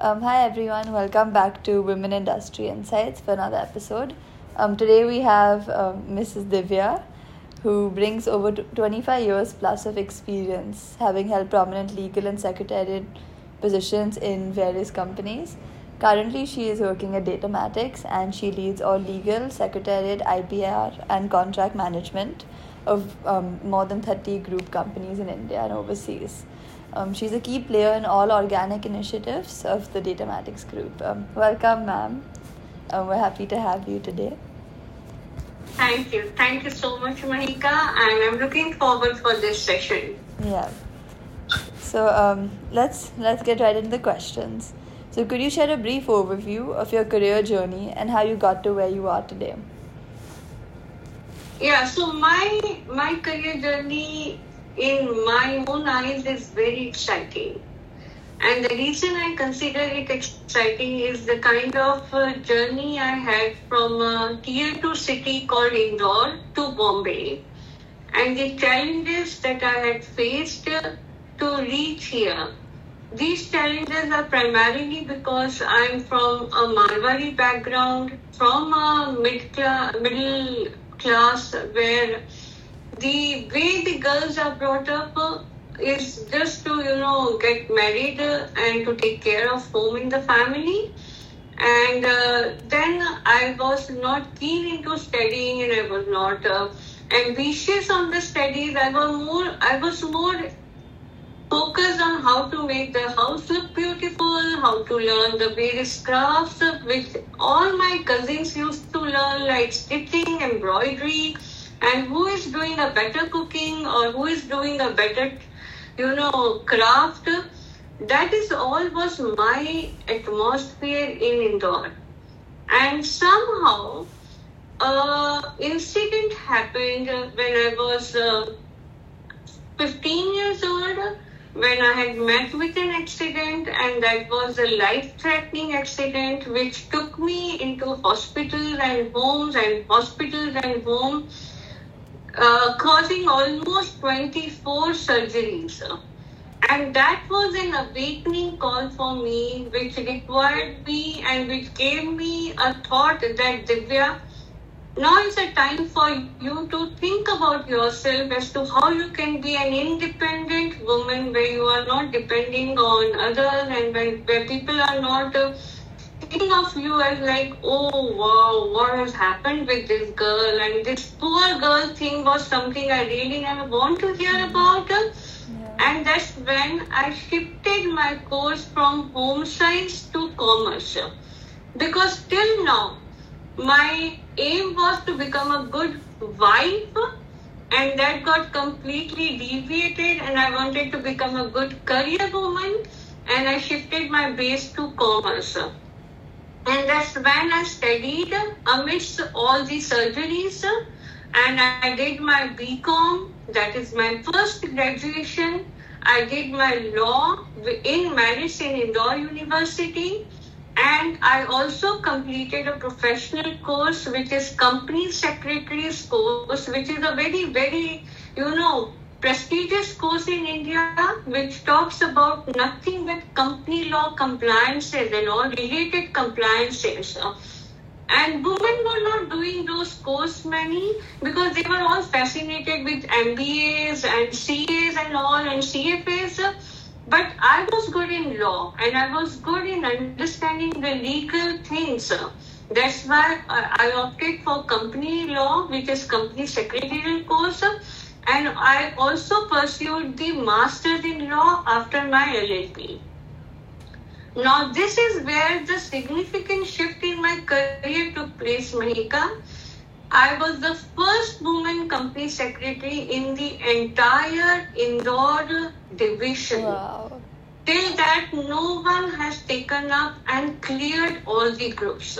Um, hi everyone, welcome back to Women Industry Insights for another episode. Um, today we have um, Mrs. Divya, who brings over 25 years plus of experience, having held prominent legal and secretariat positions in various companies. Currently, she is working at Datamatics and she leads all legal, secretariat, IPR, and contract management of um, more than 30 group companies in India and overseas. Um, she's a key player in all inorganic initiatives of the Datamatics group. Um, welcome, ma'am. Uh, we're happy to have you today. Thank you. Thank you so much, Mahika. And I'm looking forward for this session. Yeah. So um, let's let's get right into the questions. So could you share a brief overview of your career journey and how you got to where you are today? Yeah. So my my career journey in my own eyes is very exciting. And the reason I consider it exciting is the kind of uh, journey I had from a tier 2 city called Indore to Bombay and the challenges that I had faced uh, to reach here. These challenges are primarily because I'm from a Marwari background, from a mid class, middle class where the way the girls are brought up is just to you know get married and to take care of home in the family. And uh, then i was not keen into studying and i was not uh, ambitious on the studies i was more i was more focused on how to make the house look beautiful how to learn the various crafts which all my cousins used to learn like stitching embroidery and who is doing a better cooking or who is doing a better you know craft? That is all was my atmosphere in indore and somehow uh, incident happened when i was uh, 15 years old when I had met with an accident, and that was a life threatening accident which took me into hospitals and homes and hospitals and homes uh, causing almost 24 surgeries. And that was an awakening call for me, which required me and which gave me a thought that Divya, now is a time for you to think about yourself as to how you can be an independent woman where you are not depending on others and where, where people are not. Uh, thinking of you as like, oh wow, what has happened with this girl? And this poor girl thing was something I really never want to hear mm-hmm. about. Yeah. And that's when I shifted my course from home science to commerce. Because till now, my aim was to become a good wife and that got completely deviated and I wanted to become a good career woman and I shifted my base to commerce. And that's when I studied amidst all the surgeries. And I did my BCom, that is my first graduation. I did my law in marriage in Indore University. And I also completed a professional course, which is company secretary's course, which is a very, very, you know, prestigious course in India which talks about nothing but company law compliances and all related compliances. And women were not doing those course many because they were all fascinated with MBAs and CAs and all and CFAs. But I was good in law and I was good in understanding the legal things. That's why I opted for company law, which is company secretarial course and I also pursued the Masters in Law after my LLB. Now, this is where the significant shift in my career took place, Mahika. I was the first woman company secretary in the entire Indore division. Wow. Till that, no one has taken up and cleared all the groups.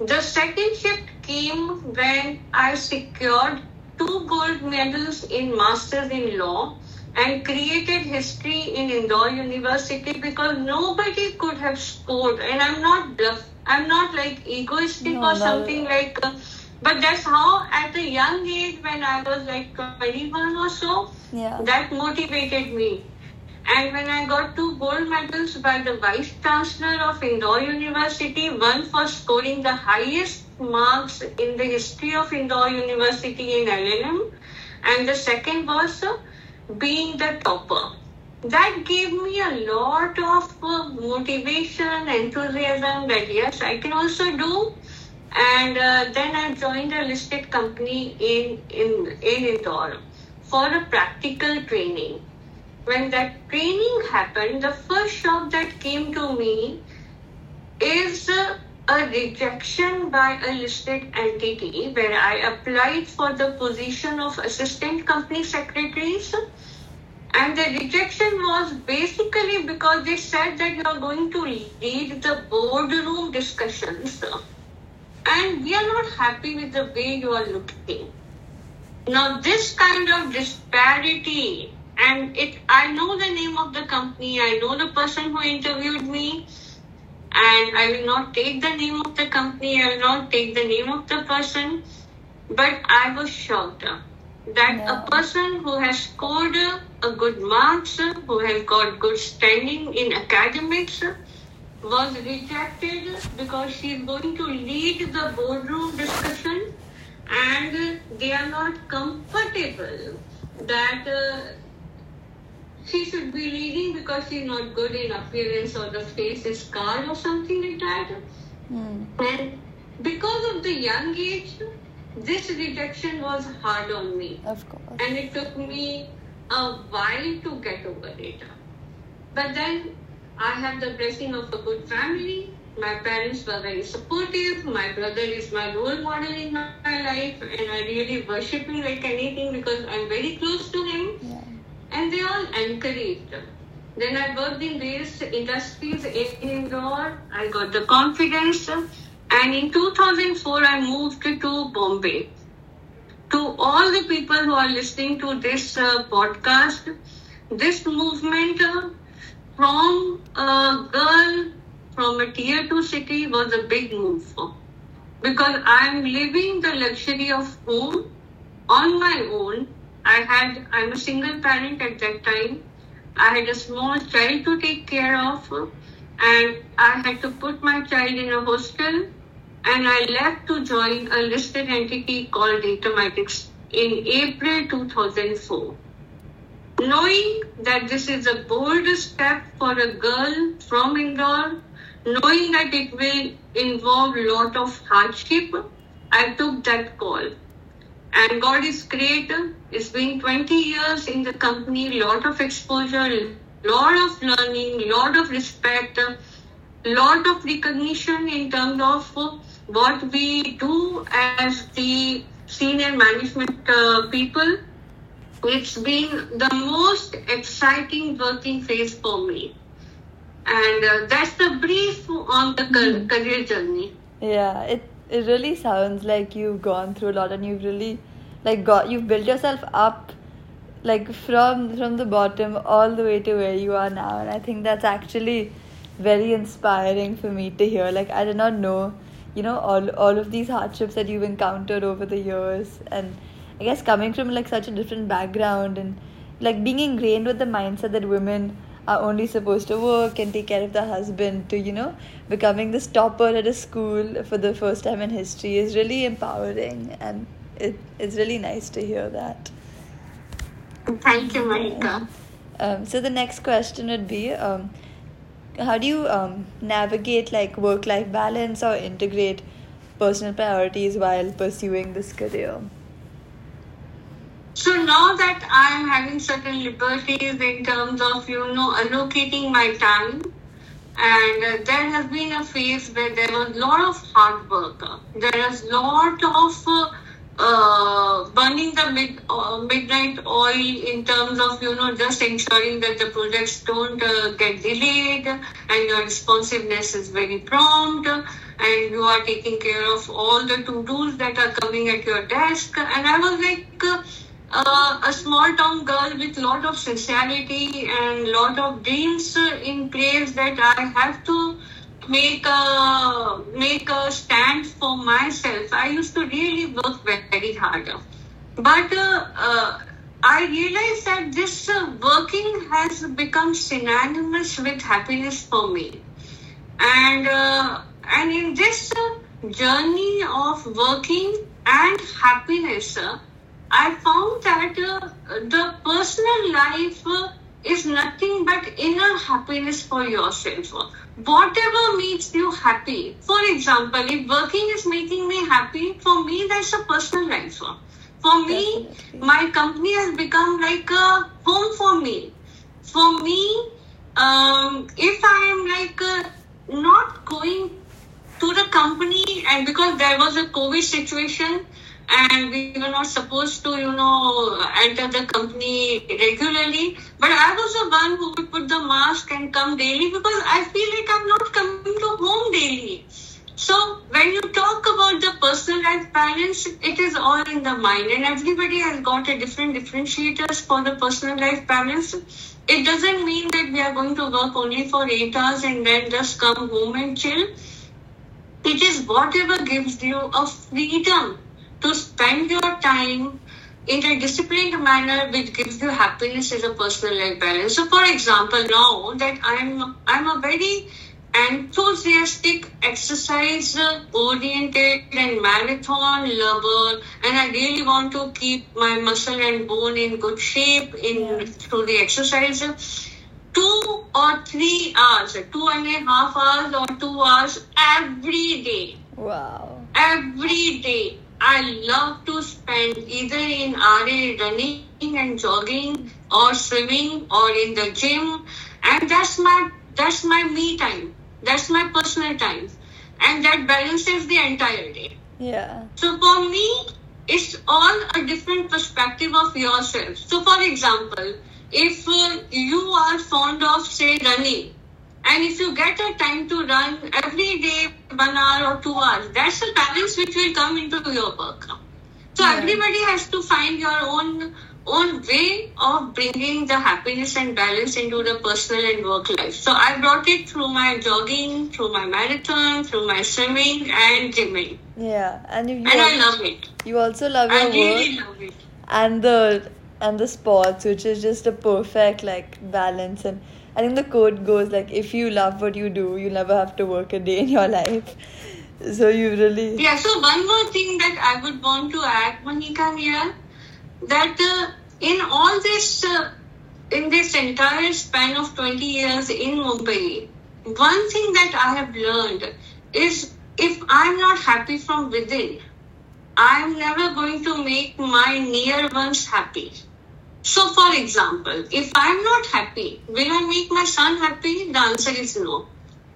The second shift came when I secured two gold medals in Masters in Law and created history in Indore University because nobody could have scored. And I'm not bluff. I'm not like egoistic no, or something no. like. Uh, but that's how, at a young age, when I was like 21 or so, yeah. that motivated me. And when I got two gold medals by the Vice Chancellor of Indore University, one for scoring the highest marks in the history of Indore University in LLM, and the second was uh, being the topper. That gave me a lot of uh, motivation, enthusiasm that yes, I can also do. And uh, then I joined a listed company in, in, in Indore for a practical training. When that training happened, the first shock that came to me is uh, a rejection by a listed entity where I applied for the position of assistant company secretaries. And the rejection was basically because they said that you are going to lead the boardroom discussions. And we are not happy with the way you are looking. Now, this kind of disparity, and it, I know the name of the company, I know the person who interviewed me, and I will not take the name of the company, I will not take the name of the person, but I was shocked that Yeah. a person who has scored a good marks, who has got good standing in academics, was rejected because she is going to lead the boardroom discussion and they are not comfortable that uh, she should be leading because she's not good in appearance or the face is scarred or something like that. Hmm. And because of the young age, this rejection was hard on me. Of course. And it took me a while to get over it. But then I have the blessing of a good family. My parents were very supportive. My brother is my role model in my life, and I really worship him like anything because I'm very close to him. And they all encouraged. Then I worked in various industries in Indore. I got the confidence, and in 2004 I moved to Bombay. To all the people who are listening to this uh, podcast, this movement uh, from a girl from a tier two city was a big move because I'm living the luxury of home on my own. I had I'm a single parent at that time. I had a small child to take care of, and I had to put my child in a hostel. And I left to join a listed entity called Datamatics in April 2004 knowing that this is a bold step for a girl from Indore, knowing that it will involve a lot of hardship, I took that call. And God is great. It's been 20 years in the company, lot of exposure, lot of learning, lot of respect, lot of recognition in terms of what we do as the senior management uh, people. It's been the most exciting working phase for me. And uh, that's the brief on the car- career journey. Yeah, it it really sounds like you've gone through a lot and you've really like got you've built yourself up like from from the bottom all the way to where you are now and I think that's actually very inspiring for me to hear. Like I did not know, you know, all all of these hardships that you've encountered over the years and I guess coming from like such a different background and like being ingrained with the mindset that women are only supposed to work and take care of the husband to you know becoming the topper at a school for the first time in history is really empowering and it, it's really nice to hear that Thank you, Marika. um, so the next question would be um, how do you um, navigate like work life balance or integrate personal priorities while pursuing this career So now that I'm having certain liberties in terms of, you know, allocating my time, and uh, there has been a phase where there was a lot of hard work. There is lot of uh, uh, burning the mid, uh, midnight oil in terms of, you know, just ensuring that the projects don't uh, get delayed and your responsiveness is very prompt and you are taking care of all the to-dos that are coming at your desk. And I was like, uh, a small town girl with lot of sincerity and lot of dreams in place that I have to make a make a stand for myself. I used to really work very hard, but uh, uh, I realized that this uh, working has become synonymous with happiness for me. And, uh, and in this uh, journey of working and happiness, I found that uh, the personal life uh, is nothing but inner happiness for yourself. Whatever makes you happy. For example, if working is making me happy, for me that's a personal life. For me, Definitely. my company has become like a home for me. For me, um, if I am like uh, not going to the company and because there was a COVID situation and we were not supposed to, you know, enter the company regularly. But I was the one who would put the mask and come daily because I feel like I'm not coming to home daily. So when you talk about the personal life balance, it is all in the mind, and everybody has got a different differentiators for the personal life balance. It doesn't mean that we are going to work only for eight hours and then just come home and chill. It is whatever gives you a freedom to spend your time in a disciplined manner which gives you happiness as a personal life balance. So for example, now that I'm I'm a very enthusiastic exercise oriented and marathon lover and I really want to keep my muscle and bone in good shape in through the exercise two or three hours, two and a half hours or two hours every day. Wow. Every day. I love to spend either in RA running and jogging or swimming or in the gym. And that's my that's my me time. That's my personal time. And that balances the entire day. Yeah. So for me, it's all a different perspective of yourself. So for example, if uh, you are fond of say running, and if you get a time to run every day, one hour or two hours, that's a balance which will come into your work. So Yeah. everybody has to find your own own way of bringing the happiness and balance into the personal and work life. So I brought it through my jogging, through my marathon, through my swimming and gymming. Yeah. And you, And I love it. you also love I your really work love it. and the and the sports, which is just a perfect like balance. And I think the quote goes like, "If you love what you do, you never have to work a day in your life." So you really Yeah, so one more thing that I would want to add, Monica, here, that uh, in all this, uh, in this entire span of 20 years in Mumbai, one thing that I have learned is if I'm not happy from within, I'm never going to make my near ones happy. So, for example, if I'm not happy, will I make my son happy? The answer is no.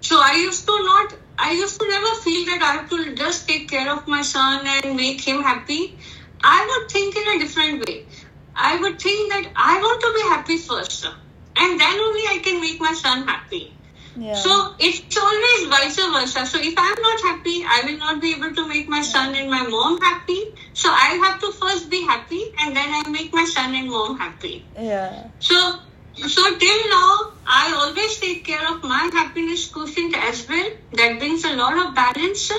So I used to not, I used to never feel that I have to just take care of my son and make him happy. I would think in a different way. I would think that I want to be happy first, and then only I can make my son happy. yeah. So it's always vice versa. So if I'm not happy, I will not be able to make my son and my mom happy. So I have to first be happy, and then I make my son and mom happy. yeah. So, so till now, I always take care of my happiness quotient as well. That brings a lot of balance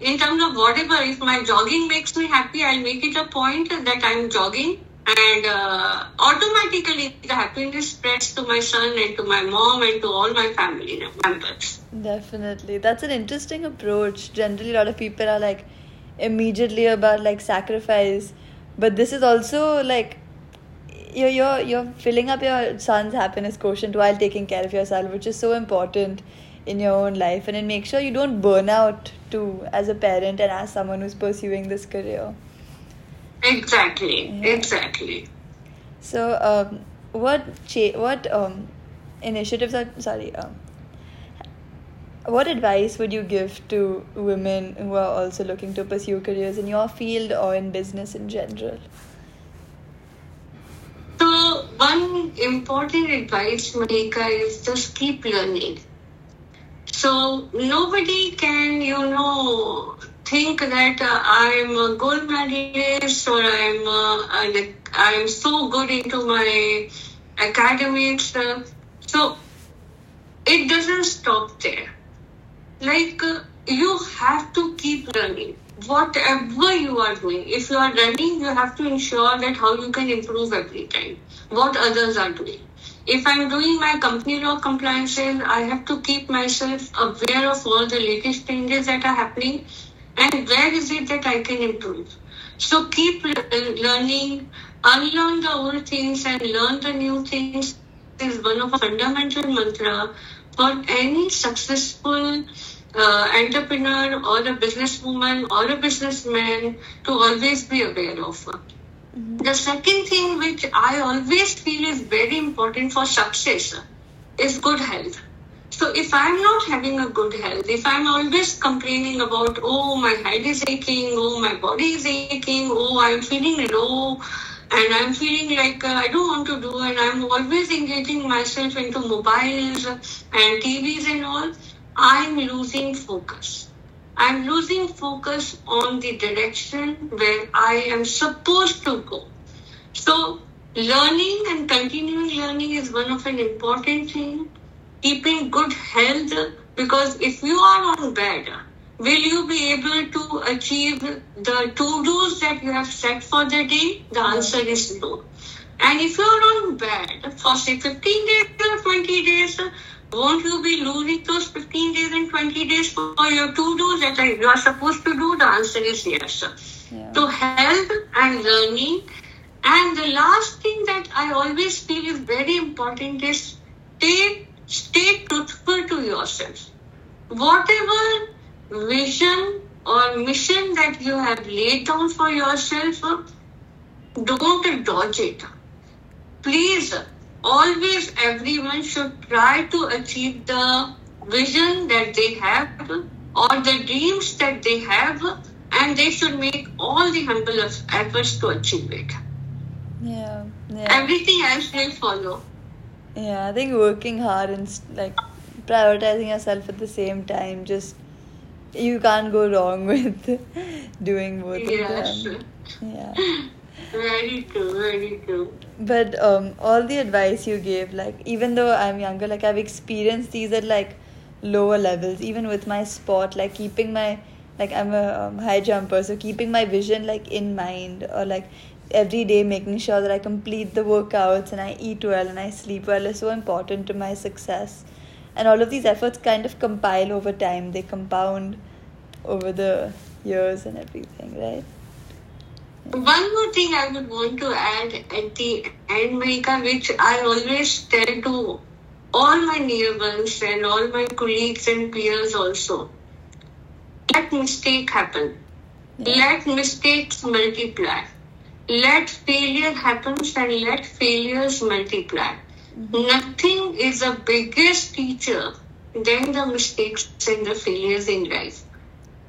in terms of whatever. If my jogging makes me happy, I'll make it a point that I'm jogging. And uh, automatically, the happiness spreads to my son and to my mom and to all my family members. Definitely. That's an interesting approach. Generally, a lot of people are like immediately about like sacrifice, but this is also like you're you're you're filling up your son's happiness quotient while taking care of yourself, which is so important in your own life, and it makes sure you don't burn out too as a parent and as someone who's pursuing this career. Exactly, Yeah. exactly. So, um, what cha- what um, initiatives are sorry um, what advice would you give to women who are also looking to pursue careers in your field or in business in general? So, one important advice, Malika, is just keep learning. So, nobody can, you know, think that uh, I'm a gold medalist or I'm, uh, an- I'm so good into my academics. Uh, so, it doesn't stop there. Like, uh, you have to keep learning. whatever you are doing. If you are running, you have to ensure that how you can improve every time. What others are doing. If I'm doing my company law compliances, I have to keep myself aware of all the latest changes that are happening and where is it that I can improve. So keep learning, unlearn the old things and learn the new things is one of the fundamental mantra for any successful uh, entrepreneur or a businesswoman or a businessman to always be aware of. Mm-hmm. The second thing which I always feel is very important for success is good health. So if I'm not having a good health, if I'm always complaining about, oh, my head is aching, oh, my body is aching, oh, I'm feeling low, and I'm feeling like uh, I don't want to do, and I'm always engaging myself into mobiles and TVs and all, I'm losing focus. I'm losing focus on the direction where I am supposed to go. So, learning and continuing learning is one of an important thing. Keeping good health because if you are on bed, will you be able to achieve the to dos that you have set for the day? The answer is no. And if you are on bed for say 15 days or 20 days, won't you be losing those 15 days and 20 days for your to dos that you are supposed to do? The answer is yes. Yeah. So, health and learning. And the last thing that I always feel is very important is stay, stay truthful to yourself. Whatever vision or mission that you have laid down for yourself, don't dodge it. Please always everyone should try to achieve the vision that they have or the dreams that they have and they should make all the humble efforts to achieve it yeah, yeah. everything else will follow yeah i think working hard and like prioritizing yourself at the same time just you can't go wrong with doing both yes. of them yeah very true very true but um, all the advice you gave like even though i'm younger like i've experienced these at like lower levels. Even with my sport like keeping my like i'm a um, high jumper so keeping my vision like in mind or like every day making sure that i complete the workouts and i eat well and i sleep well is so important to my success. And all of these efforts kind of compile over time. They compound over the years and everything right one more thing I would want to add at the end, Mahika, which I always tell to all my near ones and all my colleagues and peers also. Let mistake happen. Yeah. Let mistakes multiply. Let failure happen and let failures multiply. Mm-hmm. Nothing is a biggest teacher than the mistakes and the failures in life.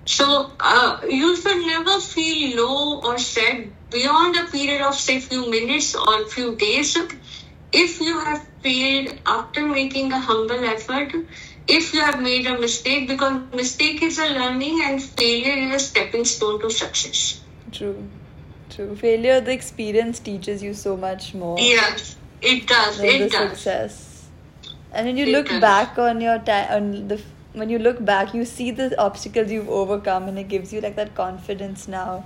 So uh, you should never feel low or sad beyond a period of say few minutes or few days. If you have failed after making a humble effort, if you have made a mistake, because mistake is a learning and failure is a stepping stone to success. True, true. Failure, the experience teaches you so much more. Yes, it does. It the does. success. And when you It look does. back on your time, on the when you look back, you see the obstacles you've overcome, and it gives you like that confidence now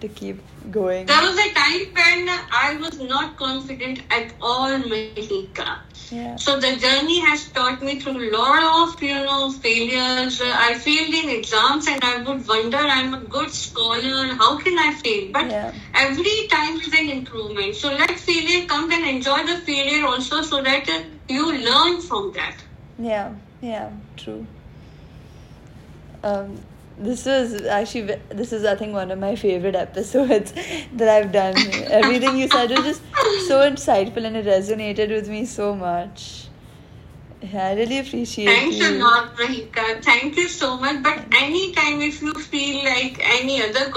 to keep going. There was a time when I was not confident at all, Mahika. Yeah. So the journey has taught me through a lot of you know failures. I failed in exams, and I would wonder, I'm a good scholar. How can I fail? But Yeah. every time is an improvement. So let failure come and enjoy the failure also, so that you learn from that. Yeah, yeah, true. Um, this was actually this is I think one of my favorite episodes that I've done. Everything you said was just so insightful and it resonated with me so much. Yeah, I really appreciate it. Thanks you. a lot, Mahika. Thank you so much. But anytime if you feel like any other